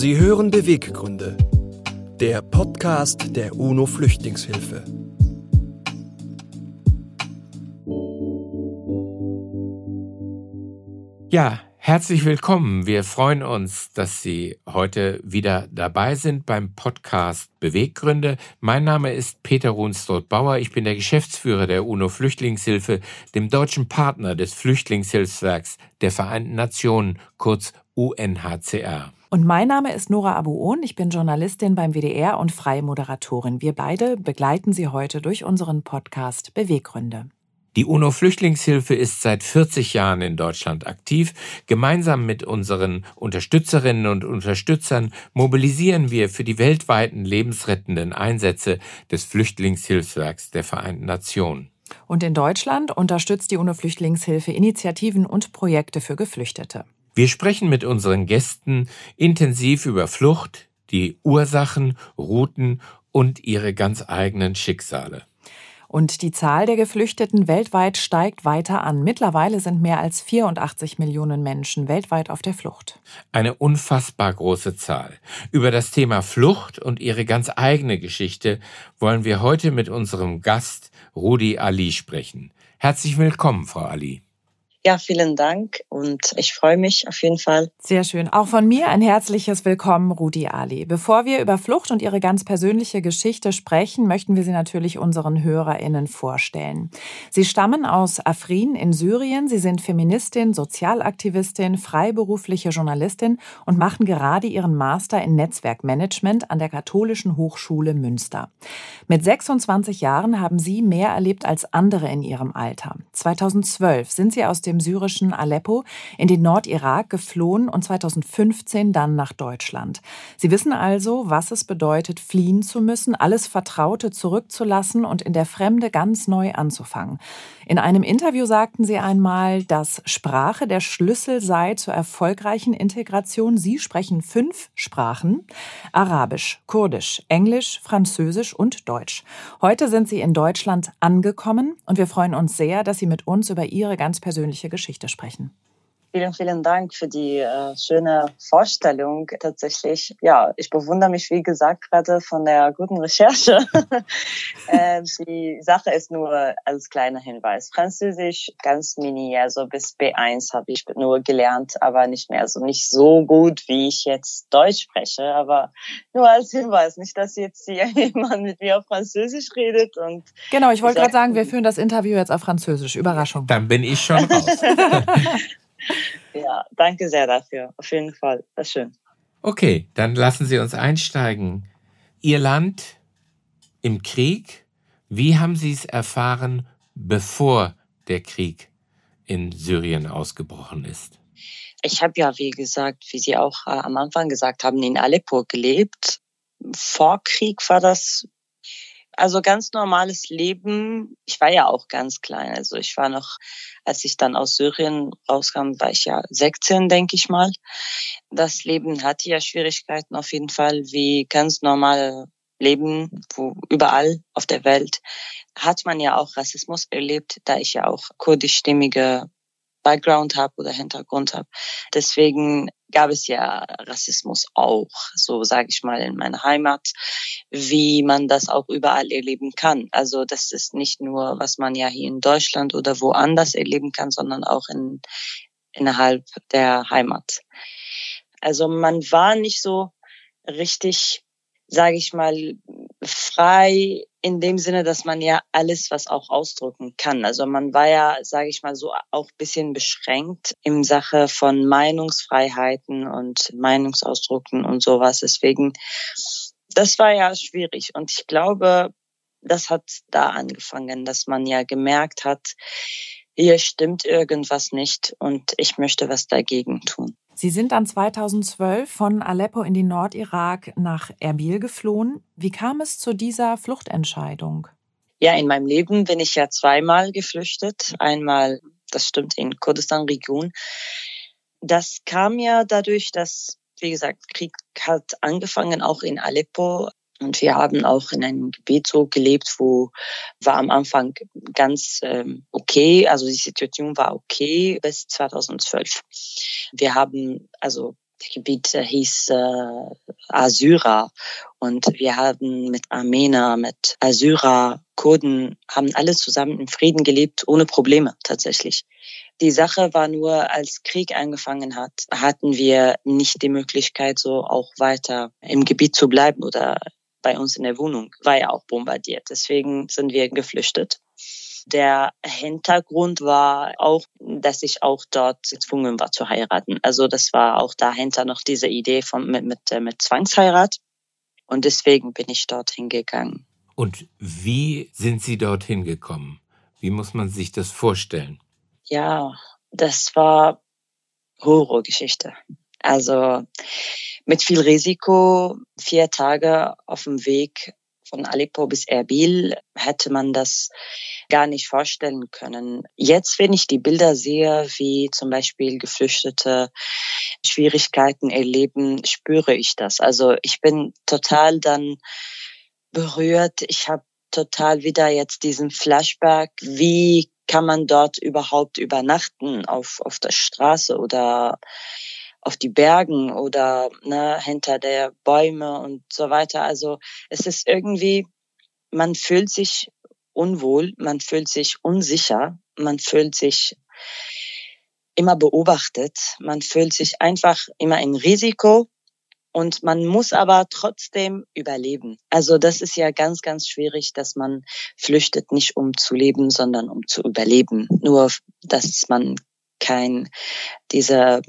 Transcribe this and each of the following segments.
Sie hören Beweggründe, der Podcast der UNO Flüchtlingshilfe. Ja, herzlich willkommen. Wir freuen uns, dass Sie heute wieder dabei sind beim Podcast Beweggründe. Mein Name ist Peter Runstroth-Bauer. Ich bin der Geschäftsführer der UNO Flüchtlingshilfe, dem deutschen Partner des Flüchtlingshilfswerks der Vereinten Nationen, kurz UNHCR. Und mein Name ist Nora Abuon. Ich bin Journalistin beim WDR und freie Moderatorin. Wir beide begleiten Sie heute durch unseren Podcast Beweggründe. Die UNO-Flüchtlingshilfe ist seit 40 Jahren in Deutschland aktiv. Gemeinsam mit unseren Unterstützerinnen und Unterstützern mobilisieren wir für die weltweiten lebensrettenden Einsätze des Flüchtlingshilfswerks der Vereinten Nationen. Und in Deutschland unterstützt die UNO-Flüchtlingshilfe Initiativen und Projekte für Geflüchtete. Wir sprechen mit unseren Gästen intensiv über Flucht, die Ursachen, Routen und ihre ganz eigenen Schicksale. Und die Zahl der Geflüchteten weltweit steigt weiter an. Mittlerweile sind mehr als 84 Millionen Menschen weltweit auf der Flucht. Eine unfassbar große Zahl. Über das Thema Flucht und ihre ganz eigene Geschichte wollen wir heute mit unserem Gast Rudi Ali sprechen. Herzlich willkommen, Frau Ali. Ja, vielen Dank und ich freue mich auf jeden Fall. Sehr schön. Auch von mir ein herzliches Willkommen, Rudi Ali. Bevor wir über Flucht und Ihre ganz persönliche Geschichte sprechen, möchten wir Sie natürlich unseren HörerInnen vorstellen. Sie stammen aus Afrin in Syrien. Sie sind Feministin, Sozialaktivistin, freiberufliche Journalistin und machen gerade Ihren Master in Netzwerkmanagement an der Katholischen Hochschule Münster. Mit 26 Jahren haben Sie mehr erlebt als andere in Ihrem Alter. 2012 sind Sie aus dem syrischen Aleppo in den Nordirak geflohen und 2015 dann nach Deutschland. Sie wissen also, was es bedeutet, fliehen zu müssen, alles Vertraute zurückzulassen und in der Fremde ganz neu anzufangen. In einem Interview sagten Sie einmal, dass Sprache der Schlüssel sei zur erfolgreichen Integration. Sie sprechen fünf Sprachen. Arabisch, Kurdisch, Englisch, Französisch und Deutsch. Heute sind Sie in Deutschland angekommen und wir freuen uns sehr, dass Sie mit uns über Ihre ganz persönliche persönliche Geschichte sprechen. Vielen, vielen Dank für die äh, schöne Vorstellung. Tatsächlich, ja, ich bewundere mich, wie gesagt, gerade von der guten Recherche. äh, die Sache ist nur als kleiner Hinweis. Französisch ganz mini, also bis B1 habe ich nur gelernt, aber nicht mehr, also nicht so gut, wie ich jetzt Deutsch spreche, aber nur als Hinweis. Nicht, dass jetzt hier jemand mit mir auf Französisch redet und. Genau, ich wollte gerade sagen, wir führen das Interview jetzt auf Französisch. Überraschung. Dann bin ich schon raus. ja, danke sehr dafür. Auf jeden Fall. Das ist schön. Okay, dann lassen Sie uns einsteigen. Ihr Land im Krieg, wie haben Sie es erfahren, bevor der Krieg in Syrien ausgebrochen ist? Ich habe ja, wie gesagt, wie Sie auch äh, am Anfang gesagt haben, in Aleppo gelebt. Vor Krieg war das also ganz normales Leben. Ich war ja auch ganz klein. Also ich war noch, als ich dann aus Syrien rauskam, war ich ja 16, denke ich mal. Das Leben hatte ja Schwierigkeiten auf jeden Fall, wie ganz normale Leben, wo überall auf der Welt hat man ja auch Rassismus erlebt, da ich ja auch kurdischstämmige Background habe oder Hintergrund habe. Deswegen gab es ja Rassismus auch, so sage ich mal, in meiner Heimat, wie man das auch überall erleben kann. Also das ist nicht nur, was man ja hier in Deutschland oder woanders erleben kann, sondern auch in, innerhalb der Heimat. Also man war nicht so richtig, sage ich mal, frei in dem Sinne, dass man ja alles was auch ausdrücken kann. Also man war ja, sage ich mal so, auch bisschen beschränkt im Sache von Meinungsfreiheiten und Meinungsausdrucken und sowas. Deswegen, das war ja schwierig. Und ich glaube, das hat da angefangen, dass man ja gemerkt hat, hier stimmt irgendwas nicht und ich möchte was dagegen tun. Sie sind dann 2012 von Aleppo in den Nordirak nach Erbil geflohen. Wie kam es zu dieser Fluchtentscheidung? Ja, in meinem Leben bin ich ja zweimal geflüchtet. Einmal, das stimmt, in Kurdistan-Region. Das kam ja dadurch, dass, wie gesagt, Krieg hat angefangen, auch in Aleppo. Und wir haben auch in einem Gebiet so gelebt, wo war am Anfang ganz ähm, okay, also die Situation war okay bis 2012. Wir haben also das Gebiet hieß äh, Assyrer und wir haben mit Armener, mit Assyrer, Kurden, haben alle zusammen in Frieden gelebt, ohne Probleme tatsächlich. Die Sache war nur, als Krieg angefangen hat, hatten wir nicht die Möglichkeit, so auch weiter im Gebiet zu bleiben oder bei uns in der Wohnung war ja auch bombardiert. Deswegen sind wir geflüchtet. Der Hintergrund war auch, dass ich auch dort gezwungen war zu heiraten. Also das war auch dahinter noch diese Idee von, mit, mit, äh, mit Zwangsheirat. Und deswegen bin ich dorthin gegangen. Und wie sind Sie dorthin gekommen? Wie muss man sich das vorstellen? Ja, das war Horrorgeschichte. Also mit viel Risiko, vier Tage auf dem Weg von Aleppo bis Erbil hätte man das gar nicht vorstellen können. Jetzt, wenn ich die Bilder sehe, wie zum Beispiel Geflüchtete Schwierigkeiten erleben, spüre ich das. Also ich bin total dann berührt. Ich habe total wieder jetzt diesen Flashback, wie kann man dort überhaupt übernachten auf, auf der Straße oder auf die Bergen oder ne, hinter der Bäume und so weiter. Also es ist irgendwie, man fühlt sich unwohl, man fühlt sich unsicher, man fühlt sich immer beobachtet, man fühlt sich einfach immer in Risiko und man muss aber trotzdem überleben. Also das ist ja ganz, ganz schwierig, dass man flüchtet nicht um zu leben, sondern um zu überleben. Nur, dass man kein, diese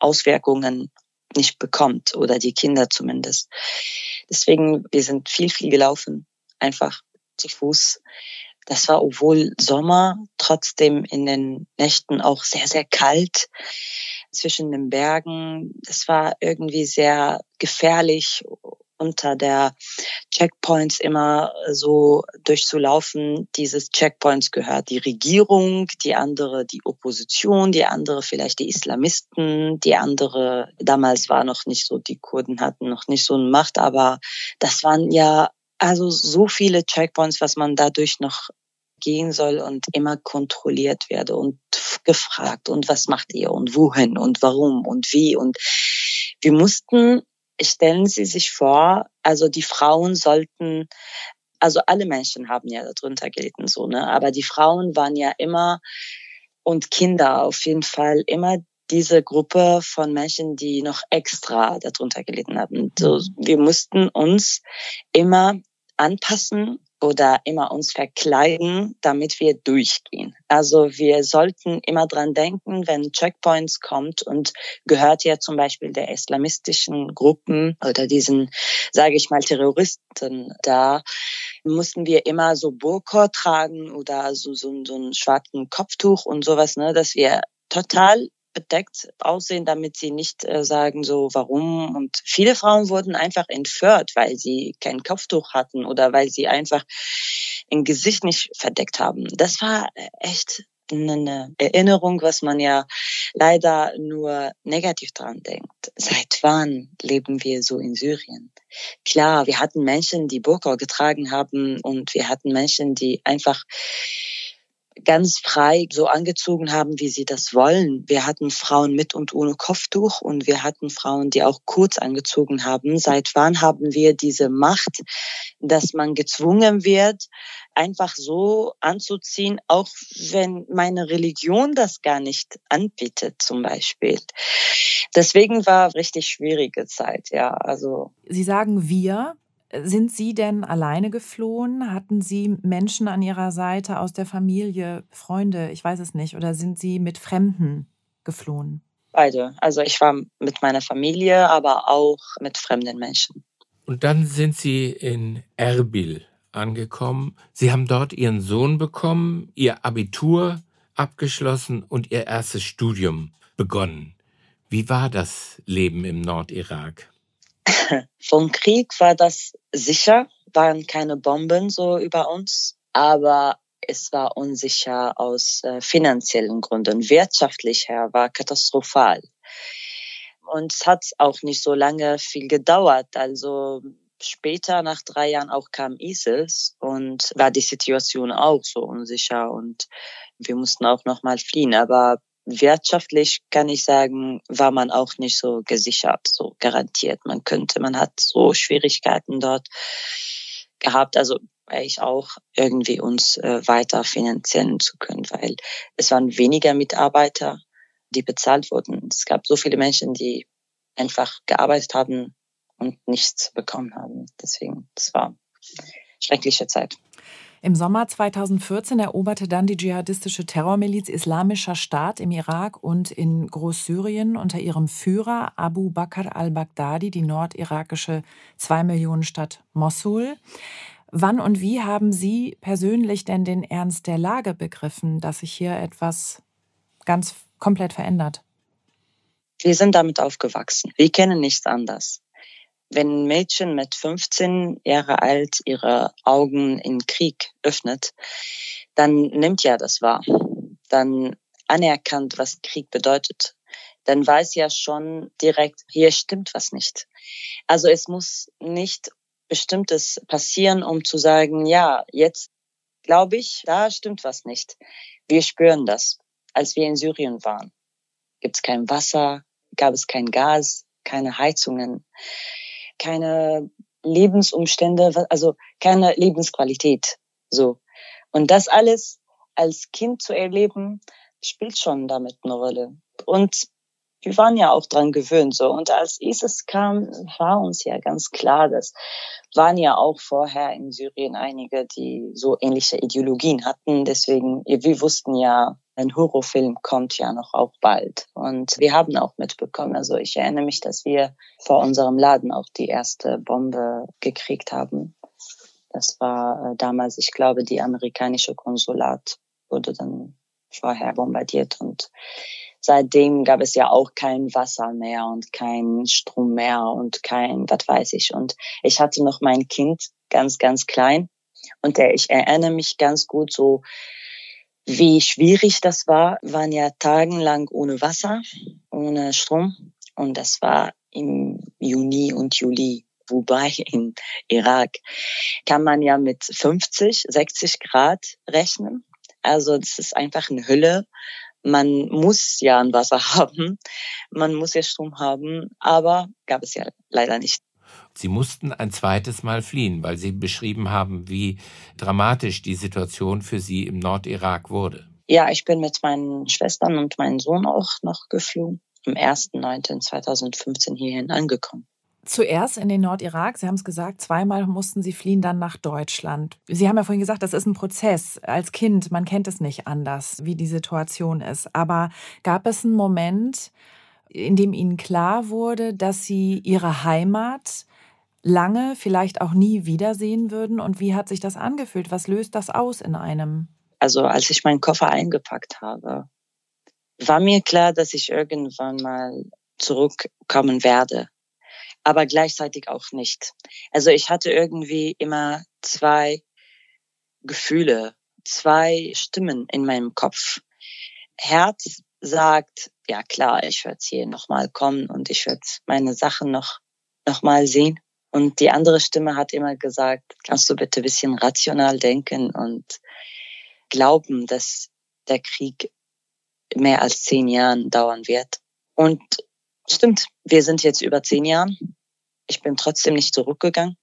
Auswirkungen nicht bekommt oder die Kinder zumindest. Deswegen, wir sind viel, viel gelaufen, einfach zu Fuß. Das war, obwohl Sommer, trotzdem in den Nächten auch sehr, sehr kalt zwischen den Bergen. Das war irgendwie sehr gefährlich unter der Checkpoints immer so durchzulaufen. Dieses Checkpoints gehört die Regierung, die andere die Opposition, die andere vielleicht die Islamisten, die andere, damals war noch nicht so, die Kurden hatten noch nicht so eine Macht, aber das waren ja also so viele Checkpoints, was man dadurch noch gehen soll und immer kontrolliert werde und gefragt und was macht ihr und wohin und warum und wie und wir mussten stellen Sie sich vor, also die Frauen sollten, also alle Menschen haben ja darunter gelitten, so, ne? Aber die Frauen waren ja immer und Kinder auf jeden Fall immer diese Gruppe von Menschen, die noch extra darunter gelitten haben. So, wir mussten uns immer anpassen oder immer uns verkleiden, damit wir durchgehen. Also wir sollten immer dran denken, wenn Checkpoints kommt und gehört ja zum Beispiel der islamistischen Gruppen oder diesen, sage ich mal, Terroristen da, mussten wir immer so Burka tragen oder so, so, so einen schwarzen Kopftuch und sowas, ne, dass wir total bedeckt aussehen, damit sie nicht äh, sagen so warum. Und viele Frauen wurden einfach entführt, weil sie kein Kopftuch hatten oder weil sie einfach ein Gesicht nicht verdeckt haben. Das war echt eine Erinnerung, was man ja leider nur negativ dran denkt. Seit wann leben wir so in Syrien? Klar, wir hatten Menschen, die Burka getragen haben und wir hatten Menschen, die einfach ganz frei so angezogen haben, wie sie das wollen. Wir hatten Frauen mit und ohne Kopftuch und wir hatten Frauen, die auch kurz angezogen haben. Seit wann haben wir diese Macht, dass man gezwungen wird, einfach so anzuziehen, auch wenn meine Religion das gar nicht anbietet, zum Beispiel. Deswegen war richtig schwierige Zeit, ja. Also. Sie sagen wir. Sind Sie denn alleine geflohen? Hatten Sie Menschen an Ihrer Seite aus der Familie, Freunde, ich weiß es nicht, oder sind Sie mit Fremden geflohen? Beide. Also ich war mit meiner Familie, aber auch mit fremden Menschen. Und dann sind Sie in Erbil angekommen. Sie haben dort Ihren Sohn bekommen, Ihr Abitur abgeschlossen und Ihr erstes Studium begonnen. Wie war das Leben im Nordirak? Vom Krieg war das sicher, waren keine Bomben so über uns, aber es war unsicher aus äh, finanziellen Gründen. Wirtschaftlich her war katastrophal. Und es hat auch nicht so lange viel gedauert. Also später, nach drei Jahren, auch kam ISIS und war die Situation auch so unsicher und wir mussten auch noch mal fliehen. Aber wirtschaftlich kann ich sagen, war man auch nicht so gesichert, so garantiert. Man könnte, man hat so Schwierigkeiten dort gehabt, also ich auch irgendwie uns äh, weiter finanzieren zu können, weil es waren weniger Mitarbeiter, die bezahlt wurden. Es gab so viele Menschen, die einfach gearbeitet haben und nichts bekommen haben. Deswegen, es war schreckliche Zeit. Im Sommer 2014 eroberte dann die dschihadistische Terrormiliz Islamischer Staat im Irak und in Großsyrien unter ihrem Führer Abu Bakr al-Baghdadi die nordirakische Zwei-Millionen-Stadt Mosul. Wann und wie haben Sie persönlich denn den Ernst der Lage begriffen, dass sich hier etwas ganz komplett verändert? Wir sind damit aufgewachsen. Wir kennen nichts anders. Wenn ein Mädchen mit 15 Jahre alt ihre Augen in Krieg öffnet, dann nimmt ja das wahr. Dann anerkannt, was Krieg bedeutet. Dann weiß ja schon direkt, hier stimmt was nicht. Also es muss nicht Bestimmtes passieren, um zu sagen, ja, jetzt glaube ich, da stimmt was nicht. Wir spüren das. Als wir in Syrien waren, gibt es kein Wasser, gab es kein Gas, keine Heizungen keine Lebensumstände, also keine Lebensqualität. So. Und das alles als Kind zu erleben, spielt schon damit eine Rolle. Und wir waren ja auch dran gewöhnt, so. Und als ISIS kam, war uns ja ganz klar, dass waren ja auch vorher in Syrien einige, die so ähnliche Ideologien hatten. Deswegen, wir wussten ja, ein Horrorfilm kommt ja noch auch bald. Und wir haben auch mitbekommen, also ich erinnere mich, dass wir vor unserem Laden auch die erste Bombe gekriegt haben. Das war äh, damals, ich glaube, die amerikanische Konsulat wurde dann vorher bombardiert und seitdem gab es ja auch kein Wasser mehr und kein Strom mehr und kein, was weiß ich. Und ich hatte noch mein Kind ganz, ganz klein und der, ich erinnere mich ganz gut so, wie schwierig das war, waren ja tagelang ohne Wasser, ohne Strom. Und das war im Juni und Juli. Wobei in Irak kann man ja mit 50, 60 Grad rechnen. Also das ist einfach eine Hülle. Man muss ja ein Wasser haben, man muss ja Strom haben, aber gab es ja leider nicht. Sie mussten ein zweites Mal fliehen, weil Sie beschrieben haben, wie dramatisch die Situation für Sie im Nordirak wurde. Ja, ich bin mit meinen Schwestern und meinem Sohn auch noch geflogen. Am 1.9.2015 hierhin angekommen. Zuerst in den Nordirak, Sie haben es gesagt, zweimal mussten Sie fliehen, dann nach Deutschland. Sie haben ja vorhin gesagt, das ist ein Prozess. Als Kind, man kennt es nicht anders, wie die Situation ist. Aber gab es einen Moment, in dem Ihnen klar wurde, dass Sie Ihre Heimat lange, vielleicht auch nie wiedersehen würden? Und wie hat sich das angefühlt? Was löst das aus in einem? Also als ich meinen Koffer eingepackt habe, war mir klar, dass ich irgendwann mal zurückkommen werde, aber gleichzeitig auch nicht. Also ich hatte irgendwie immer zwei Gefühle, zwei Stimmen in meinem Kopf. Herz sagt, ja klar, ich werde hier nochmal kommen und ich werde meine Sachen noch, noch mal sehen. Und die andere Stimme hat immer gesagt, kannst du bitte ein bisschen rational denken und glauben, dass der Krieg mehr als zehn Jahren dauern wird. Und stimmt, wir sind jetzt über zehn Jahren. Ich bin trotzdem nicht zurückgegangen.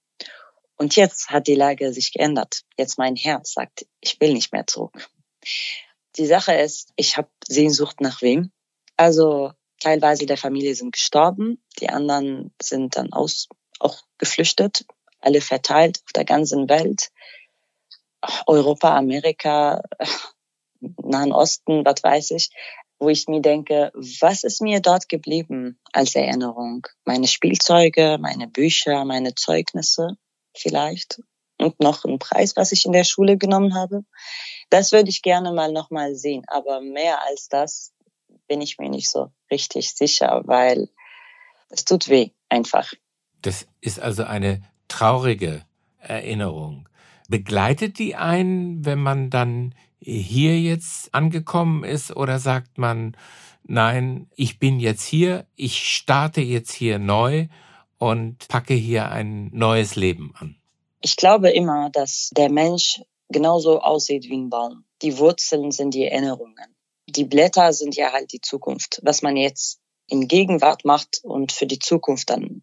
Und jetzt hat die Lage sich geändert. Jetzt mein Herz sagt, ich will nicht mehr zurück. Die Sache ist, ich habe Sehnsucht nach wem? Also teilweise der Familie sind gestorben, die anderen sind dann aus auch geflüchtet, alle verteilt auf der ganzen Welt. Europa, Amerika, Nahen Osten, was weiß ich, wo ich mir denke, was ist mir dort geblieben als Erinnerung? Meine Spielzeuge, meine Bücher, meine Zeugnisse vielleicht und noch ein Preis, was ich in der Schule genommen habe. Das würde ich gerne mal nochmal sehen, aber mehr als das bin ich mir nicht so richtig sicher, weil es tut weh einfach. Das ist also eine traurige Erinnerung. Begleitet die einen, wenn man dann hier jetzt angekommen ist oder sagt man, nein, ich bin jetzt hier, ich starte jetzt hier neu und packe hier ein neues Leben an? Ich glaube immer, dass der Mensch genauso aussieht wie ein Baum. Die Wurzeln sind die Erinnerungen. die Blätter sind ja halt die Zukunft. Was man jetzt in Gegenwart macht und für die Zukunft dann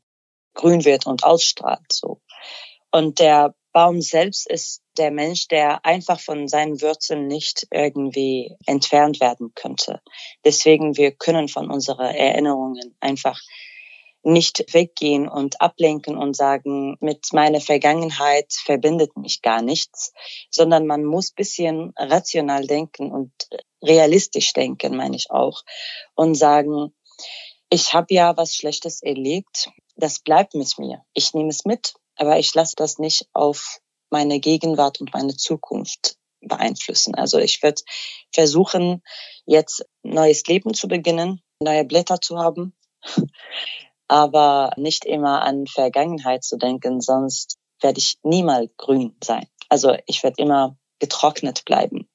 grün wird und ausstrahlt, so. Und der Baum selbst ist der Mensch, der einfach von seinen Wurzeln nicht irgendwie entfernt werden könnte. Deswegen, wir können von unseren Erinnerungen einfach nicht weggehen und ablenken und sagen, mit meiner Vergangenheit verbindet mich gar nichts, sondern man muss bisschen rational denken und realistisch denken, meine ich auch, und sagen, ich habe ja was Schlechtes erlebt, das bleibt mit mir. Ich nehme es mit, aber ich lasse das nicht auf meine Gegenwart und meine Zukunft beeinflussen. Also ich werde versuchen, jetzt neues Leben zu beginnen, neue Blätter zu haben, aber nicht immer an Vergangenheit zu denken, sonst werde ich niemals grün sein. Also ich werde immer getrocknet bleiben.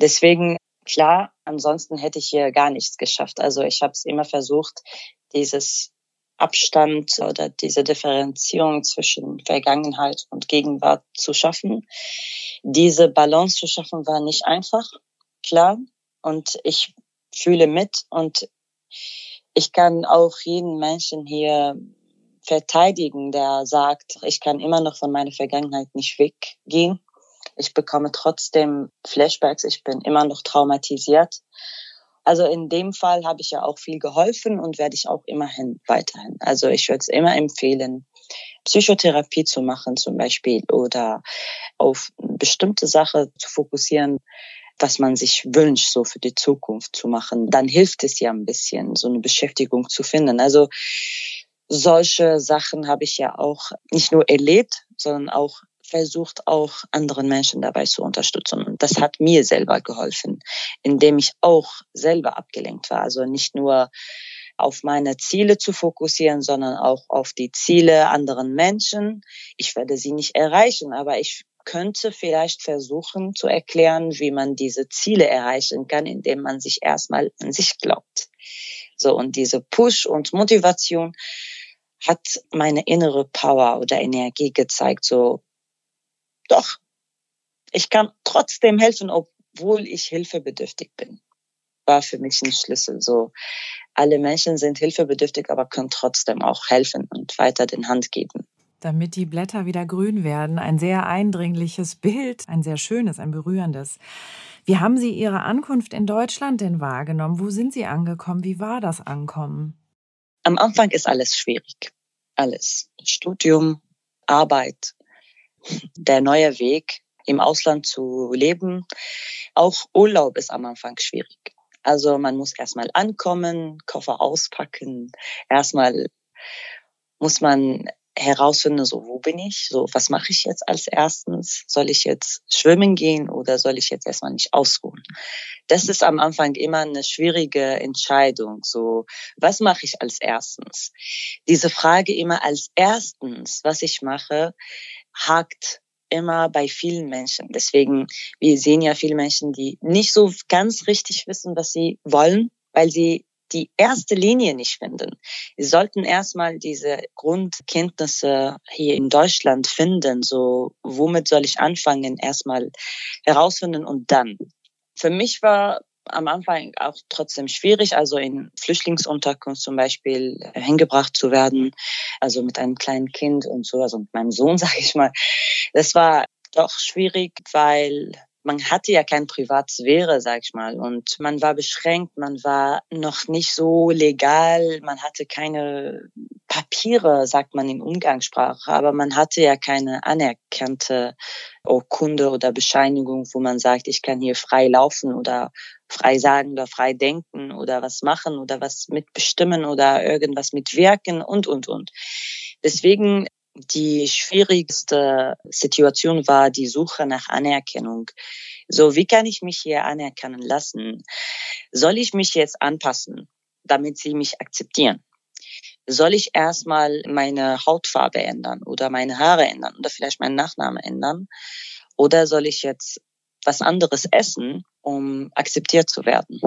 Deswegen, klar, ansonsten hätte ich hier gar nichts geschafft. Also ich habe es immer versucht, dieses Abstand oder diese Differenzierung zwischen Vergangenheit und Gegenwart zu schaffen. Diese Balance zu schaffen war nicht einfach, klar. Und ich fühle mit und ich kann auch jeden Menschen hier verteidigen, der sagt, ich kann immer noch von meiner Vergangenheit nicht weggehen. Ich bekomme trotzdem Flashbacks, ich bin immer noch traumatisiert. Also in dem Fall habe ich ja auch viel geholfen und werde ich auch immerhin weiterhin. Also ich würde es immer empfehlen, Psychotherapie zu machen zum Beispiel oder auf bestimmte Sache zu fokussieren, was man sich wünscht, so für die Zukunft zu machen, dann hilft es ja ein bisschen, so eine Beschäftigung zu finden. Also solche Sachen habe ich ja auch nicht nur erlebt, sondern auch versucht, auch anderen Menschen dabei zu unterstützen. Und das hat mir selber geholfen, indem ich auch selber abgelenkt war. Also nicht nur auf meine Ziele zu fokussieren, sondern auch auf die Ziele anderen Menschen. Ich werde sie nicht erreichen, aber ich könnte vielleicht versuchen zu erklären, wie man diese Ziele erreichen kann, indem man sich erstmal an sich glaubt. So, und diese Push und Motivation hat meine innere Power oder Energie gezeigt, so, doch, ich kann trotzdem helfen, obwohl ich hilfebedürftig bin. War für mich ein Schlüssel, so, alle Menschen sind hilfebedürftig, aber können trotzdem auch helfen und weiter den Hand geben damit die Blätter wieder grün werden. Ein sehr eindringliches Bild, ein sehr schönes, ein berührendes. Wie haben Sie Ihre Ankunft in Deutschland denn wahrgenommen? Wo sind Sie angekommen? Wie war das Ankommen? Am Anfang ist alles schwierig. Alles. Studium, Arbeit, der neue Weg im Ausland zu leben. Auch Urlaub ist am Anfang schwierig. Also man muss erstmal ankommen, Koffer auspacken, erstmal muss man herausfinden, so wo bin ich, so was mache ich jetzt als erstens, soll ich jetzt schwimmen gehen oder soll ich jetzt erstmal nicht ausruhen? Das ist am Anfang immer eine schwierige Entscheidung, so was mache ich als erstens? Diese Frage immer als erstens, was ich mache, hakt immer bei vielen Menschen. Deswegen, wir sehen ja viele Menschen, die nicht so ganz richtig wissen, was sie wollen, weil sie die erste Linie nicht finden. Wir sollten erstmal diese Grundkenntnisse hier in Deutschland finden. So, womit soll ich anfangen? Erstmal herausfinden und dann. Für mich war am Anfang auch trotzdem schwierig, also in Flüchtlingsunterkunft zum Beispiel hingebracht zu werden, also mit einem kleinen Kind und so, also mit meinem Sohn, sage ich mal. Das war doch schwierig, weil man hatte ja kein Privatsphäre, sag ich mal, und man war beschränkt, man war noch nicht so legal, man hatte keine Papiere, sagt man in Umgangssprache, aber man hatte ja keine anerkannte Urkunde oder Bescheinigung, wo man sagt, ich kann hier frei laufen oder frei sagen oder frei denken oder was machen oder was mitbestimmen oder irgendwas mitwirken und, und, und. Deswegen die schwierigste Situation war die Suche nach Anerkennung. So, wie kann ich mich hier anerkennen lassen? Soll ich mich jetzt anpassen, damit sie mich akzeptieren? Soll ich erstmal meine Hautfarbe ändern oder meine Haare ändern oder vielleicht meinen Nachnamen ändern? Oder soll ich jetzt was anderes essen, um akzeptiert zu werden?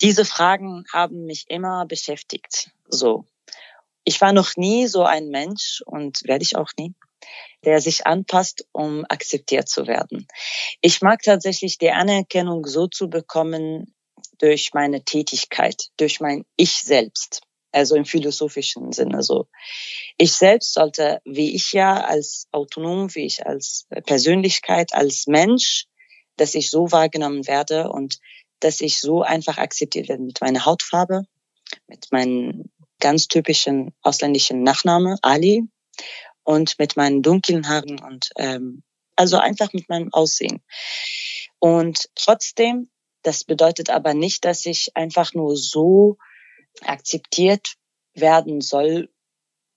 Diese Fragen haben mich immer beschäftigt. So, ich war noch nie so ein Mensch und werde ich auch nie, der sich anpasst, um akzeptiert zu werden. Ich mag tatsächlich die Anerkennung so zu bekommen durch meine Tätigkeit, durch mein Ich selbst. Also im philosophischen Sinne so. Ich selbst sollte, wie ich ja als autonom, wie ich als Persönlichkeit, als Mensch, dass ich so wahrgenommen werde und dass ich so einfach akzeptiert werde mit meiner Hautfarbe, mit meinem ganz typischen ausländischen Nachname Ali und mit meinen dunklen Haaren und ähm, also einfach mit meinem Aussehen. Und trotzdem, das bedeutet aber nicht, dass ich einfach nur so akzeptiert werden soll,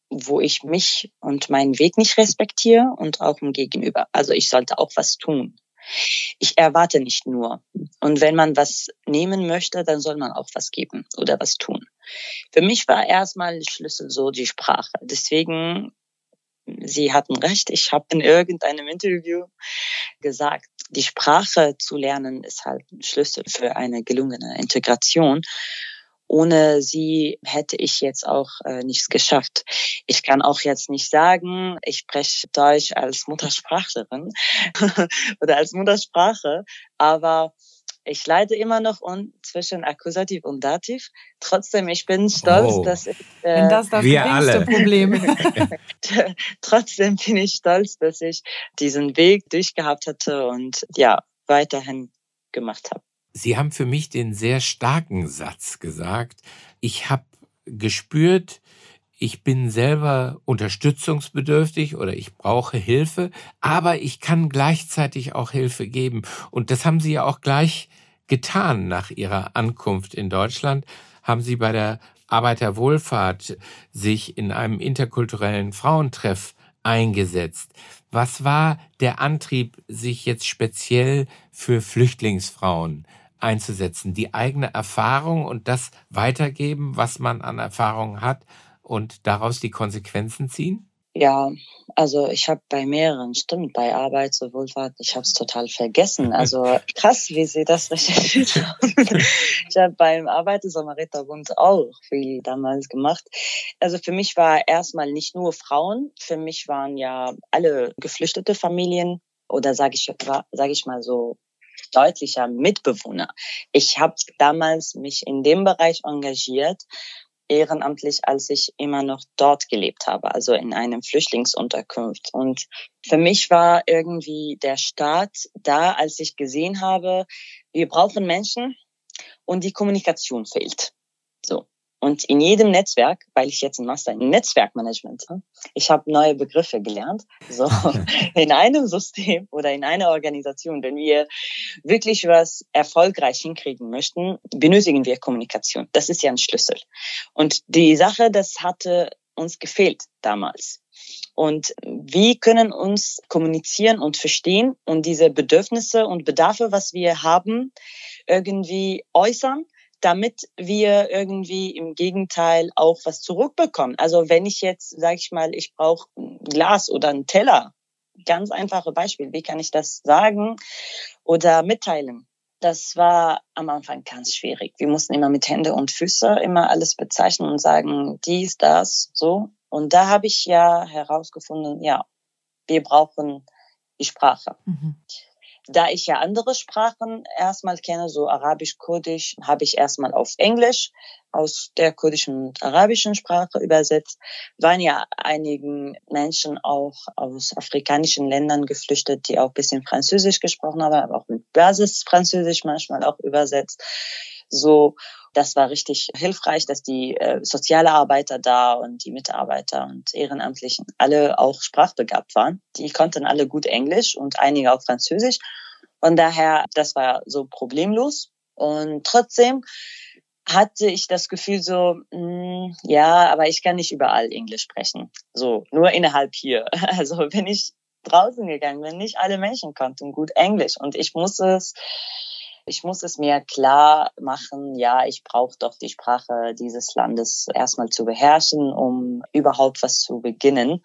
wo ich mich und meinen Weg nicht respektiere und auch im Gegenüber. Also ich sollte auch was tun. Ich erwarte nicht nur. Und wenn man was nehmen möchte, dann soll man auch was geben oder was tun. Für mich war erstmal Schlüssel so die Sprache. Deswegen, Sie hatten recht, ich habe in irgendeinem Interview gesagt, die Sprache zu lernen ist halt ein Schlüssel für eine gelungene Integration ohne sie hätte ich jetzt auch äh, nichts geschafft. Ich kann auch jetzt nicht sagen, ich spreche Deutsch als Muttersprachlerin oder als Muttersprache, aber ich leide immer noch un zwischen Akkusativ und Dativ. Trotzdem, ich bin stolz, oh. dass ich. Äh, das das wir alle. Problem. Trotzdem bin ich stolz, dass ich diesen Weg durchgehabt hatte und ja, weiterhin gemacht habe. Sie haben für mich den sehr starken Satz gesagt. Ich habe gespürt, ich bin selber unterstützungsbedürftig oder ich brauche Hilfe, aber ich kann gleichzeitig auch Hilfe geben. Und das haben Sie ja auch gleich getan nach Ihrer Ankunft in Deutschland. Haben Sie bei der Arbeiterwohlfahrt sich in einem interkulturellen Frauentreff eingesetzt. Was war der Antrieb, sich jetzt speziell für Flüchtlingsfrauen einzusetzen, die eigene Erfahrung und das weitergeben, was man an Erfahrung hat und daraus die Konsequenzen ziehen? Ja, also ich habe bei mehreren, stimmt, bei Arbeit sowohl ich habe es total vergessen. Also krass, wie Sie das recherchiert haben. ich habe beim Arbeiter-Samariter-Bund auch viel damals gemacht. Also für mich war erstmal nicht nur Frauen, für mich waren ja alle geflüchtete Familien oder sage ich, sag ich mal so deutlicher Mitbewohner. Ich habe damals mich in dem Bereich engagiert, ehrenamtlich, als ich immer noch dort gelebt habe, also in einem Flüchtlingsunterkunft. Und für mich war irgendwie der Start da, als ich gesehen habe, wir brauchen Menschen und die Kommunikation fehlt. So. Und in jedem Netzwerk, weil ich jetzt ein Master in Netzwerkmanagement habe, ich habe neue Begriffe gelernt. So in einem System oder in einer Organisation, wenn wir wirklich was erfolgreich hinkriegen möchten, benötigen wir Kommunikation. Das ist ja ein Schlüssel. Und die Sache, das hatte uns gefehlt damals. Und wie können uns kommunizieren und verstehen und diese Bedürfnisse und Bedarfe, was wir haben, irgendwie äußern damit wir irgendwie im Gegenteil auch was zurückbekommen. Also wenn ich jetzt, sage ich mal, ich brauche ein Glas oder einen Teller, ganz einfache Beispiel, wie kann ich das sagen oder mitteilen? Das war am Anfang ganz schwierig. Wir mussten immer mit Hände und Füße immer alles bezeichnen und sagen, dies, das, so. Und da habe ich ja herausgefunden, ja, wir brauchen die Sprache. Mhm. Da ich ja andere Sprachen erstmal kenne, so Arabisch, Kurdisch, habe ich erstmal auf Englisch aus der kurdischen und arabischen Sprache übersetzt. Waren ja einigen Menschen auch aus afrikanischen Ländern geflüchtet, die auch bisschen Französisch gesprochen haben, aber auch mit Basis Französisch manchmal auch übersetzt. So, das war richtig hilfreich, dass die äh, soziale Arbeiter da und die Mitarbeiter und Ehrenamtlichen alle auch sprachbegabt waren. Die konnten alle gut Englisch und einige auch Französisch. Von daher, das war so problemlos. Und trotzdem hatte ich das Gefühl so, mh, hm, ja, aber ich kann nicht überall Englisch sprechen. So, nur innerhalb hier. Also wenn ich draußen gegangen bin, nicht alle Menschen konnten gut Englisch und ich muss es ich muss es mir klar machen, ja, ich brauche doch die Sprache dieses Landes erstmal zu beherrschen, um überhaupt was zu beginnen.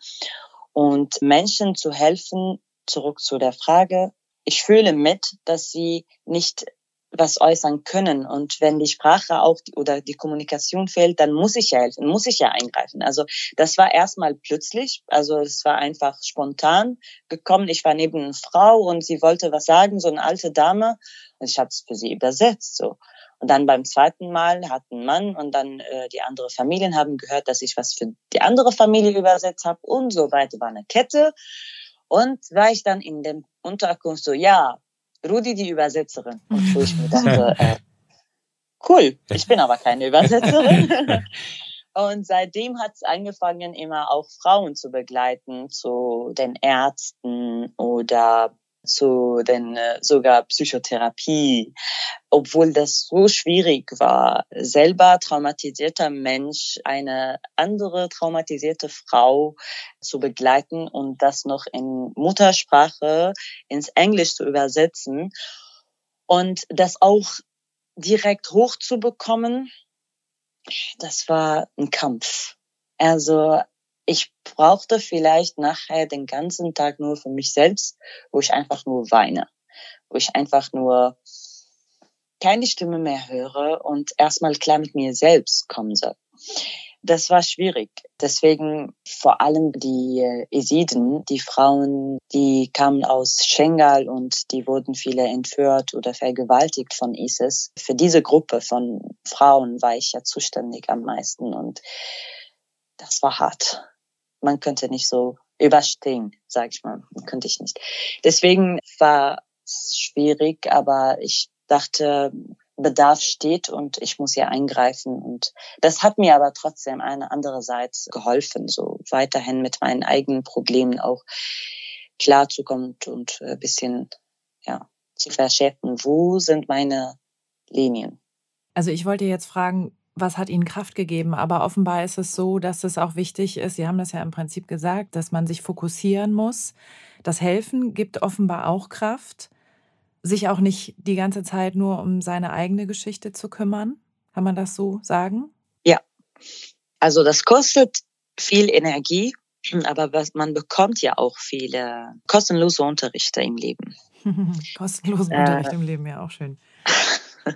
Und Menschen zu helfen, zurück zu der Frage, ich fühle mit, dass sie nicht was äußern können. Und wenn die Sprache auch oder die Kommunikation fehlt, dann muss ich ja helfen, muss ich ja eingreifen. Also das war erstmal plötzlich, also es war einfach spontan gekommen. Ich war neben einer Frau und sie wollte was sagen, so eine alte Dame, und ich habe es für sie übersetzt. so. Und dann beim zweiten Mal hat ein Mann und dann äh, die andere Familien haben gehört, dass ich was für die andere Familie übersetzt habe und so weiter. War eine Kette. Und war ich dann in dem Unterkunft so, ja, Rudi die Übersetzerin. Und wo ich mir dachte, äh, cool, ich bin aber keine Übersetzerin. Und seitdem hat es angefangen, immer auch Frauen zu begleiten, zu den Ärzten oder zu den äh, sogar Psychotherapie, obwohl das so schwierig war, selber traumatisierter Mensch eine andere traumatisierte Frau zu begleiten und das noch in Muttersprache ins Englisch zu übersetzen und das auch direkt hochzubekommen, das war ein Kampf. Also ich brauchte vielleicht nachher den ganzen Tag nur für mich selbst, wo ich einfach nur weine, wo ich einfach nur keine Stimme mehr höre und erstmal klar mit mir selbst kommen soll. Das war schwierig. Deswegen vor allem die Esiden, die Frauen, die kamen aus Schengal und die wurden viele entführt oder vergewaltigt von ISIS. Für diese Gruppe von Frauen war ich ja zuständig am meisten und das war hart man könnte nicht so überstehen, sag ich mal, könnte ich nicht. Deswegen war es schwierig, aber ich dachte, Bedarf steht und ich muss hier eingreifen. Und das hat mir aber trotzdem eine andere Seite geholfen, so weiterhin mit meinen eigenen Problemen auch klarzukommen und ein bisschen, ja, zu verschärfen, wo sind meine Linien. Also ich wollte jetzt fragen, was hat ihnen Kraft gegeben. Aber offenbar ist es so, dass es auch wichtig ist, Sie haben das ja im Prinzip gesagt, dass man sich fokussieren muss. Das Helfen gibt offenbar auch Kraft, sich auch nicht die ganze Zeit nur um seine eigene Geschichte zu kümmern. Kann man das so sagen? Ja. Also das kostet viel Energie, aber was, man bekommt ja auch viele kostenlose Unterrichte im Leben. Kostenlosen äh, Unterricht im Leben, ja auch schön.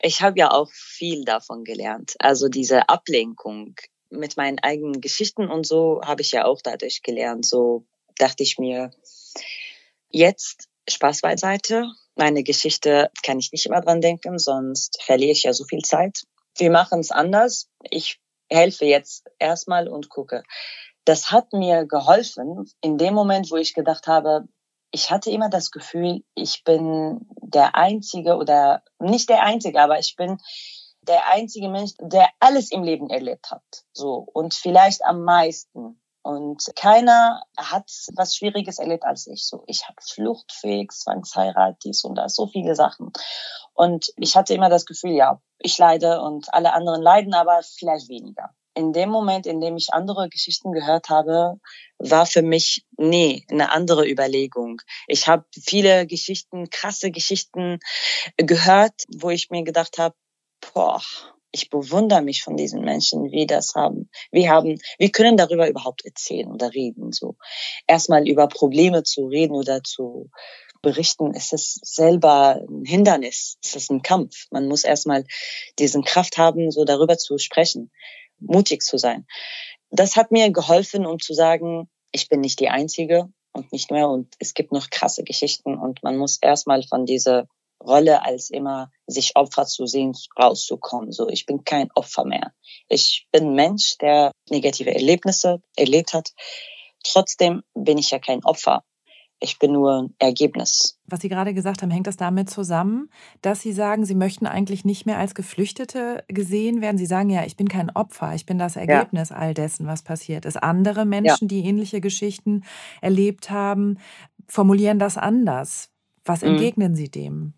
ich habe ja auch viel davon gelernt. Also diese Ablenkung mit meinen eigenen Geschichten und so habe ich ja auch dadurch gelernt. So dachte ich mir, jetzt Spaß beiseite. Meine Geschichte kann ich nicht immer dran denken, sonst verliere ich ja so viel Zeit. Wir machen es anders. Ich helfe jetzt erstmal und gucke. Das hat mir geholfen in dem Moment, wo ich gedacht habe, ich hatte immer das Gefühl, ich bin der Einzige oder nicht der Einzige, aber ich bin der einzige Mensch, der alles im Leben erlebt hat. So. Und vielleicht am meisten. Und keiner hat was Schwieriges erlebt als ich. So, ich habe fluchtfähig, Zwangsheirat, dies und das, so viele Sachen. Und ich hatte immer das Gefühl, ja, ich leide und alle anderen leiden, aber vielleicht weniger in dem Moment, in dem ich andere Geschichten gehört habe, war für mich, nee, eine andere Überlegung. Ich habe viele Geschichten, krasse Geschichten gehört, wo ich mir gedacht habe, boah, ich bewundere mich von diesen Menschen, wie das haben. Wir haben, wir können darüber überhaupt erzählen oder reden, so. Erstmal über Probleme zu reden oder zu berichten, ist es selber ein Hindernis. Es ist ein Kampf. Man muss erstmal diesen Kraft haben, so darüber zu sprechen mutig zu sein. Das hat mir geholfen, um zu sagen, ich bin nicht die Einzige und nicht mehr und es gibt noch krasse Geschichten und man muss erstmal von dieser Rolle als immer sich Opfer zu sehen rauszukommen. So, ich bin kein Opfer mehr. Ich bin Mensch, der negative Erlebnisse erlebt hat. Trotzdem bin ich ja kein Opfer. Ich bin nur ein Ergebnis. Was Sie gerade gesagt haben, hängt das damit zusammen, dass Sie sagen, Sie möchten eigentlich nicht mehr als Geflüchtete gesehen werden? Sie sagen ja, ich bin kein Opfer, ich bin das Ergebnis ja. all dessen, was passiert ist. Andere Menschen, ja. die ähnliche Geschichten erlebt haben, formulieren das anders. Was mhm. entgegnen Sie dem?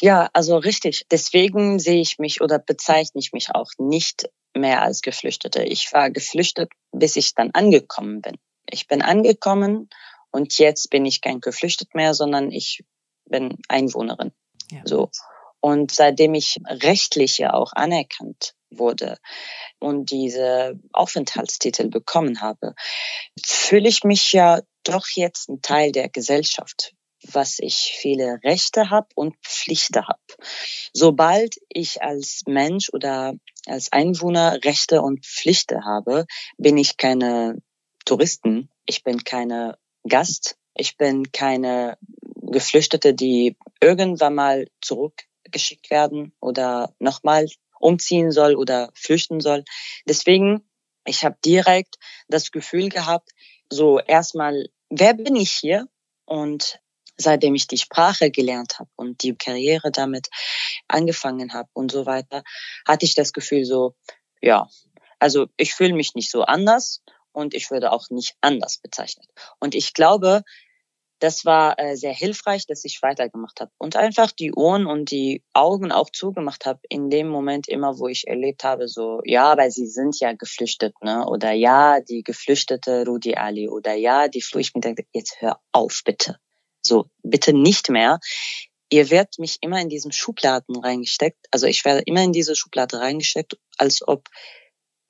Ja, also richtig. Deswegen sehe ich mich oder bezeichne ich mich auch nicht mehr als Geflüchtete. Ich war geflüchtet, bis ich dann angekommen bin. Ich bin angekommen und jetzt bin ich kein Geflüchtet mehr, sondern ich bin Einwohnerin. Ja. So. Und seitdem ich rechtlich ja auch anerkannt wurde und diese Aufenthaltstitel bekommen habe, fühle ich mich ja doch jetzt ein Teil der Gesellschaft. was ich viele Rechte habe und Pflichten habe. Sobald ich als Mensch oder als Einwohner Rechte und Pflichten habe, bin ich keine Touristen, ich bin keine Gast, ich bin keine Geflüchtete, die irgendwann mal zurückgeschickt werden oder nochmal umziehen soll oder flüchten soll. Deswegen, ich habe direkt das Gefühl gehabt, so erstmal, wer bin ich hier? Und seitdem ich die Sprache gelernt habe und die Karriere damit angefangen habe und so weiter, hatte ich das Gefühl so, ja, also ich fühle mich nicht so anders und ich würde auch nicht anders bezeichnet. Und ich glaube, das war äh, sehr hilfreich, dass ich weitergemacht habe und einfach die Ohren und die Augen auch zugemacht habe in dem Moment immer, wo ich erlebt habe, so ja, weil sie sind ja geflüchtet, ne? Oder ja, die geflüchtete Rudi Ali oder ja, die. Ich mir jetzt hör auf bitte, so bitte nicht mehr. Ihr werdet mich immer in diesen Schubladen reingesteckt. Also ich werde immer in diese Schublade reingesteckt, als ob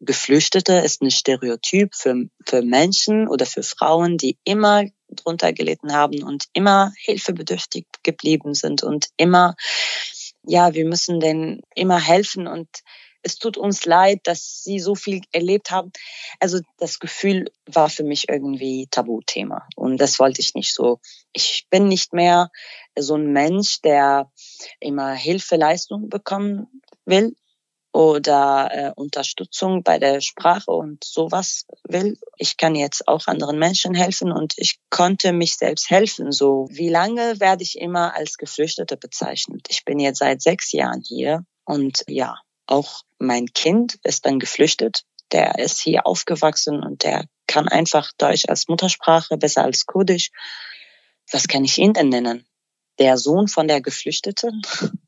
Geflüchtete ist ein Stereotyp für, für Menschen oder für Frauen, die immer drunter gelitten haben und immer hilfebedürftig geblieben sind und immer, ja, wir müssen denen immer helfen und es tut uns leid, dass sie so viel erlebt haben. Also das Gefühl war für mich irgendwie Tabuthema und das wollte ich nicht so. Ich bin nicht mehr so ein Mensch, der immer Hilfeleistung bekommen will oder äh, Unterstützung bei der Sprache und sowas will. Ich kann jetzt auch anderen Menschen helfen und ich konnte mich selbst helfen. So, wie lange werde ich immer als Geflüchtete bezeichnet? Ich bin jetzt seit sechs Jahren hier und ja, auch mein Kind ist dann geflüchtet. Der ist hier aufgewachsen und der kann einfach Deutsch als Muttersprache besser als Kurdisch. Was kann ich ihn denn nennen? Der Sohn von der Geflüchteten?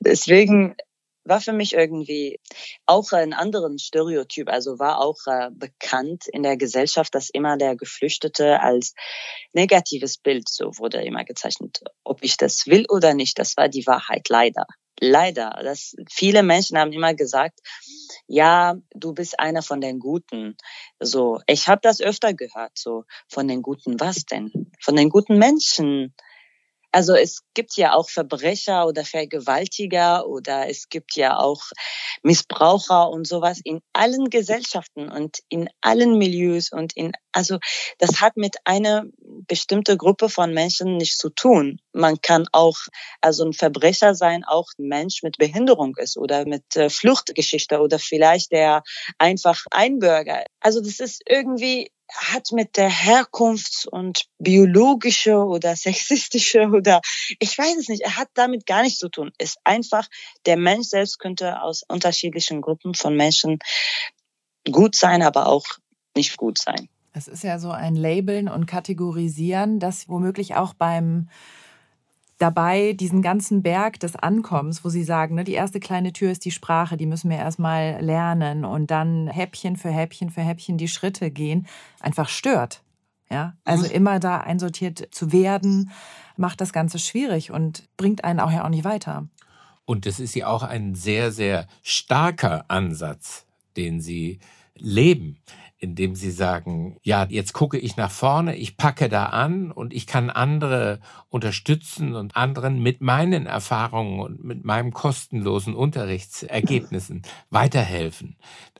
Deswegen war für mich irgendwie auch ein anderen Stereotyp, also war auch äh, bekannt in der Gesellschaft, dass immer der Geflüchtete als negatives Bild so wurde immer gezeichnet. Ob ich das will oder nicht, das war die Wahrheit leider. Leider, dass viele Menschen haben immer gesagt, ja, du bist einer von den Guten. So, ich habe das öfter gehört, so von den Guten was denn? Von den guten Menschen. Also es gibt ja auch Verbrecher oder Vergewaltiger oder es gibt ja auch Missbraucher und sowas in allen Gesellschaften und in allen Milieus und in, also das hat mit einer bestimmten Gruppe von Menschen nichts zu tun. Man kann auch, also ein Verbrecher sein, auch ein Mensch mit Behinderung ist oder mit äh, Fluchtgeschichte oder vielleicht der einfach Einbürger. Also das ist irgendwie hat mit der Herkunft und biologische oder sexistische oder ich weiß es nicht, er hat damit gar nichts zu tun. Ist einfach, der Mensch selbst könnte aus unterschiedlichen Gruppen von Menschen gut sein, aber auch nicht gut sein. Es ist ja so ein Labeln und Kategorisieren, das womöglich auch beim dabei diesen ganzen Berg des Ankommens, wo Sie sagen, ne, die erste kleine Tür ist die Sprache, die müssen wir erstmal lernen und dann Häppchen für Häppchen für Häppchen die Schritte gehen, einfach stört. Ja, also mhm. immer da einsortiert zu werden, macht das Ganze schwierig und bringt einen auch ja auch nicht weiter. Und das ist ja auch ein sehr, sehr starker Ansatz, den Sie leben indem sie sagen, ja, jetzt gucke ich nach vorne, ich packe da an und ich kann andere unterstützen und anderen mit meinen Erfahrungen und mit meinem kostenlosen Unterrichtsergebnissen weiterhelfen.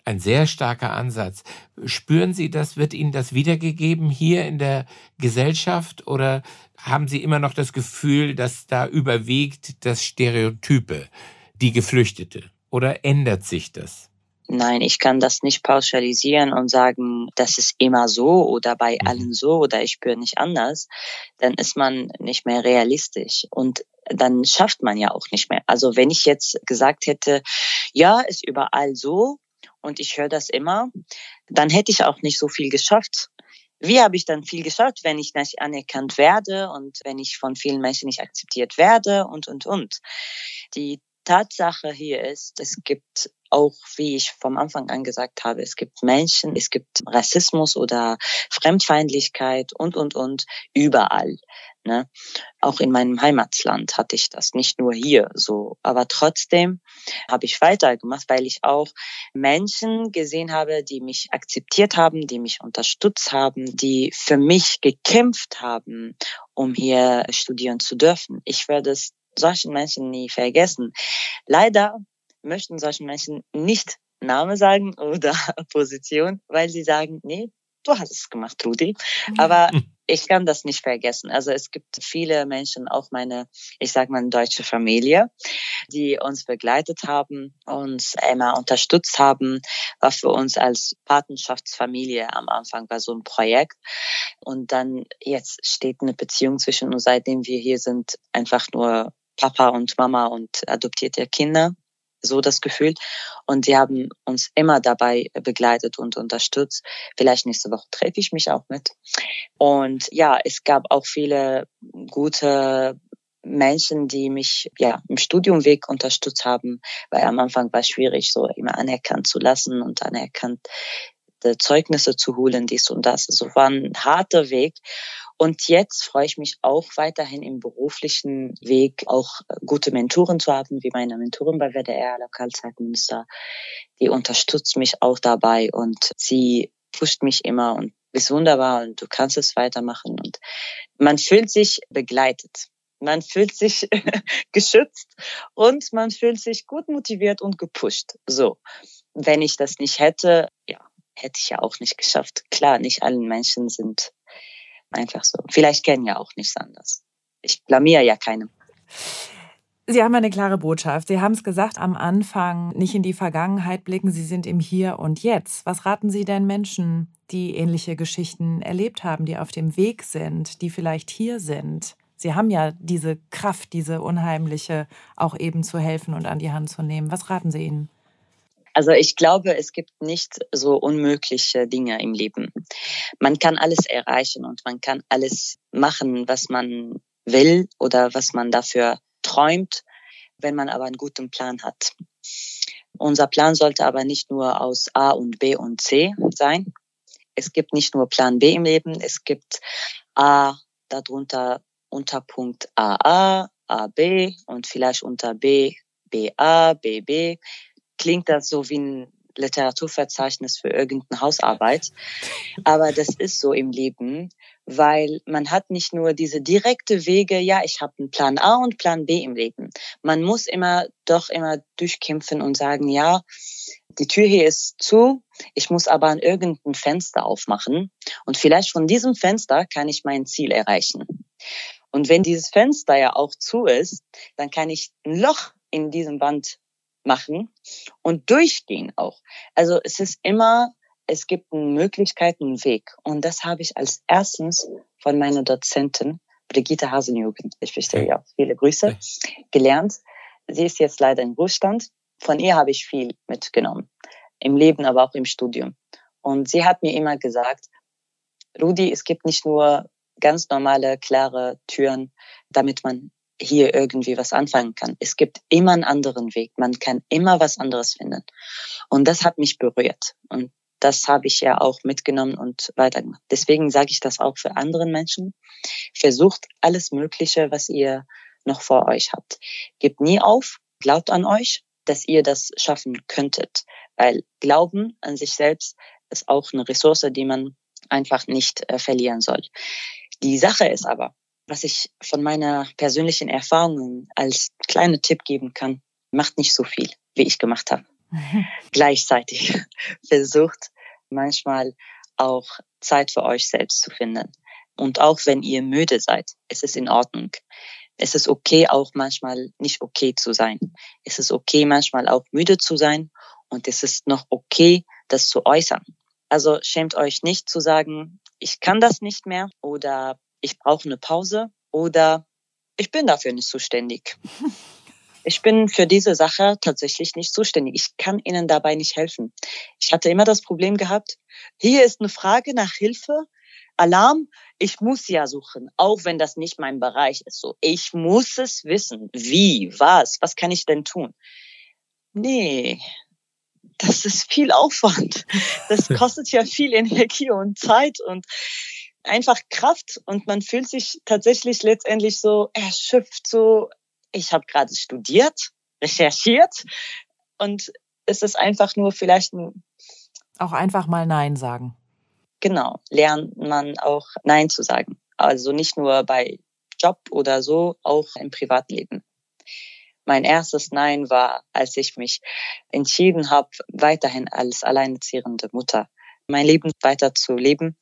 Ein sehr starker Ansatz. Spüren Sie das? Wird Ihnen das wiedergegeben hier in der Gesellschaft oder haben Sie immer noch das Gefühl, dass da überwiegt das Stereotype, die Geflüchtete? Oder ändert sich das? Nein, ich kann das nicht pauschalisieren und sagen, das ist immer so oder bei mhm. allen so oder ich spüre nicht anders. Dann ist man nicht mehr realistisch und dann schafft man ja auch nicht mehr. Also wenn ich jetzt gesagt hätte, ja, ist überall so und ich höre das immer, dann hätte ich auch nicht so viel geschafft. Wie habe ich dann viel geschafft, wenn ich nicht anerkannt werde und wenn ich von vielen Menschen nicht akzeptiert werde und, und, und. Die Tatsache hier ist, es gibt auch, wie ich vom Anfang an gesagt habe, es gibt Menschen, es gibt Rassismus oder Fremdfeindlichkeit und, und, und überall. Ne? Auch in meinem Heimatland hatte ich das, nicht nur hier so. Aber trotzdem habe ich weitergemacht, weil ich auch Menschen gesehen habe, die mich akzeptiert haben, die mich unterstützt haben, die für mich gekämpft haben, um hier studieren zu dürfen. Ich werde es solchen Menschen nie vergessen. Leider möchten solchen Menschen nicht Name sagen oder Position, weil sie sagen, nee, du hast es gemacht, Rudi. Aber ich kann das nicht vergessen. Also es gibt viele Menschen, auch meine, ich sage mal, deutsche Familie, die uns begleitet haben, uns immer unterstützt haben, war für uns als Patenschaftsfamilie am Anfang bei so einem Projekt. Und dann jetzt steht eine Beziehung zwischen uns, seitdem wir hier sind, einfach nur Papa und Mama und adoptierte Kinder so das Gefühl. Und sie haben uns immer dabei begleitet und unterstützt. Vielleicht nächste Woche treffe ich mich auch mit. Und ja, es gab auch viele gute Menschen, die mich ja im Studiumweg unterstützt haben, weil am Anfang war es schwierig, so immer anerkannt zu lassen und anerkannt Zeugnisse zu holen, dies und das. Also war ein harter Weg. Und jetzt freue ich mich auch weiterhin im beruflichen Weg auch gute Mentoren zu haben, wie meine Mentorin bei WDR Lokalzeitmünster. Die unterstützt mich auch dabei und sie pusht mich immer und bist wunderbar und du kannst es weitermachen und man fühlt sich begleitet. Man fühlt sich geschützt und man fühlt sich gut motiviert und gepusht. So. Wenn ich das nicht hätte, ja, hätte ich ja auch nicht geschafft. Klar, nicht alle Menschen sind einfach so. Vielleicht kennen ja auch nichts anderes. Ich blamier ja keinem. Sie haben eine klare Botschaft. Sie haben es gesagt am Anfang, nicht in die Vergangenheit blicken, Sie sind im Hier und Jetzt. Was raten Sie denn Menschen, die ähnliche Geschichten erlebt haben, die auf dem Weg sind, die vielleicht hier sind? Sie haben ja diese Kraft, diese unheimliche, auch eben zu helfen und an die Hand zu nehmen. Was raten Sie ihnen? Also ich glaube, es gibt nicht so unmögliche Dinge im Leben. Man kann alles erreichen und man kann alles machen, was man will oder was man dafür träumt, wenn man aber einen guten Plan hat. Unser Plan sollte aber nicht nur aus A und B und C sein. Es gibt nicht nur Plan B im Leben, es gibt A, darunter Unterpunkt AA, AB und vielleicht unter B, BA, BB klingt das so wie ein Literaturverzeichnis für irgendeine Hausarbeit. Aber das ist so im Leben, weil man hat nicht nur diese direkte Wege, ja, ich habe einen Plan A und Plan B im Leben. Man muss immer doch immer durchkämpfen und sagen, ja, die Tür hier ist zu, ich muss aber an irgendein Fenster aufmachen und vielleicht von diesem Fenster kann ich mein Ziel erreichen. Und wenn dieses Fenster ja auch zu ist, dann kann ich ein Loch in diesem Wand machen und durchgehen auch. Also es ist immer, es gibt eine Möglichkeit, einen Weg. Und das habe ich als erstens von meiner Dozentin, Brigitte Hasenjugend, ich verstehe ja viele Grüße, gelernt. Sie ist jetzt leider im Ruhestand. Von ihr habe ich viel mitgenommen. Im Leben, aber auch im Studium. Und sie hat mir immer gesagt, Rudi, es gibt nicht nur ganz normale, klare Türen, damit man hier irgendwie was anfangen kann. Es gibt immer einen anderen Weg. Man kann immer was anderes finden. Und das hat mich berührt. Und das habe ich ja auch mitgenommen und weitergemacht. Deswegen sage ich das auch für andere Menschen. Versucht alles Mögliche, was ihr noch vor euch habt. Gebt nie auf, glaubt an euch, dass ihr das schaffen könntet. Weil Glauben an sich selbst ist auch eine Ressource, die man einfach nicht äh, verlieren soll. Die Sache ist aber, was ich von meiner persönlichen Erfahrung als kleiner Tipp geben kann, macht nicht so viel, wie ich gemacht habe. Gleichzeitig versucht manchmal auch Zeit für euch selbst zu finden. Und auch wenn ihr müde seid, es ist in Ordnung. Es ist okay, auch manchmal nicht okay zu sein. Es ist okay, manchmal auch müde zu sein. Und es ist noch okay, das zu äußern. Also schämt euch nicht zu sagen, ich kann das nicht mehr oder ich brauche eine Pause oder ich bin dafür nicht zuständig. Ich bin für diese Sache tatsächlich nicht zuständig. Ich kann Ihnen dabei nicht helfen. Ich hatte immer das Problem gehabt, hier ist eine Frage nach Hilfe, Alarm, ich muss ja suchen, auch wenn das nicht mein Bereich ist. So, ich muss es wissen. Wie, was, was kann ich denn tun? Nee, das ist viel Aufwand. Das kostet ja viel Energie und Zeit und einfach Kraft und man fühlt sich tatsächlich letztendlich so erschöpft, so ich habe gerade studiert, recherchiert und es ist einfach nur vielleicht ein auch einfach mal Nein sagen. Genau, lernt man auch Nein zu sagen. Also nicht nur bei Job oder so, auch im Privatleben. Mein erstes Nein war, als ich mich entschieden habe, weiterhin als alleinerziehende Mutter mein Leben weiter zu leben.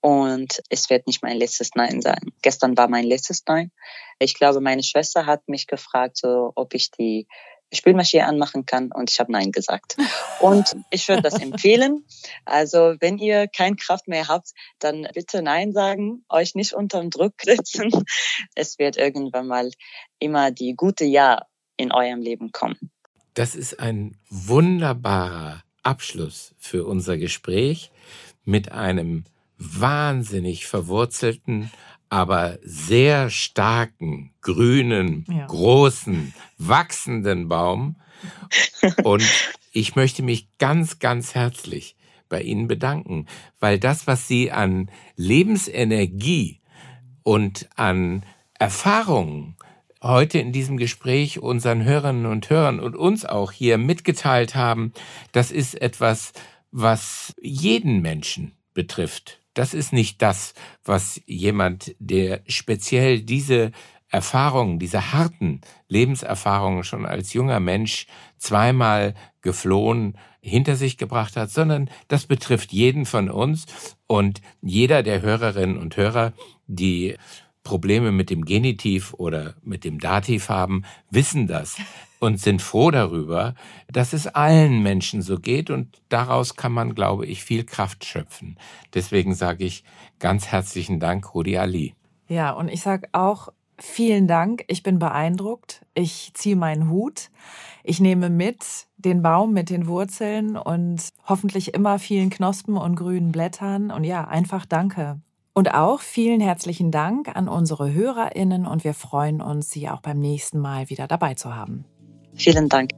Und es wird nicht mein letztes Nein sein. Gestern war mein letztes Nein. Ich glaube, meine Schwester hat mich gefragt, so, ob ich die Spülmaschine anmachen kann und ich habe Nein gesagt. Und ich würde das empfehlen. Also wenn ihr keine Kraft mehr habt, dann bitte Nein sagen, euch nicht unterm Druck setzen. Es wird irgendwann mal immer die gute Ja in eurem Leben kommen. Das ist ein wunderbarer Abschluss für unser Gespräch mit einem wahnsinnig verwurzelten aber sehr starken, grünen, ja. großen, wachsenden Baum. Und ich möchte mich ganz, ganz herzlich bei Ihnen bedanken, weil das, was Sie an Lebensenergie und an Erfahrungen heute in diesem Gespräch unseren Hörerinnen und Hörern und uns auch hier mitgeteilt haben, das ist etwas, was jeden Menschen betrifft. Das ist nicht das, was jemand, der speziell diese Erfahrungen, diese harten Lebenserfahrungen schon als junger Mensch zweimal geflohen hinter sich gebracht hat, sondern das betrifft jeden von uns. Und jeder der Hörerinnen und Hörer, die Probleme mit dem Genitiv oder mit dem Dativ haben, wissen das und sind froh darüber, dass es allen Menschen so geht und daraus kann man, glaube ich, viel Kraft schöpfen. Deswegen sage ich ganz herzlichen Dank, Rudi Ali. Ja, und ich sage auch vielen Dank. Ich bin beeindruckt. Ich ziehe meinen Hut. Ich nehme mit den Baum mit den Wurzeln und hoffentlich immer vielen Knospen und grünen Blättern. Und ja, einfach danke. Und auch vielen herzlichen Dank an unsere HörerInnen und wir freuen uns, Sie auch beim nächsten Mal wieder dabei zu haben. Vielen Dank.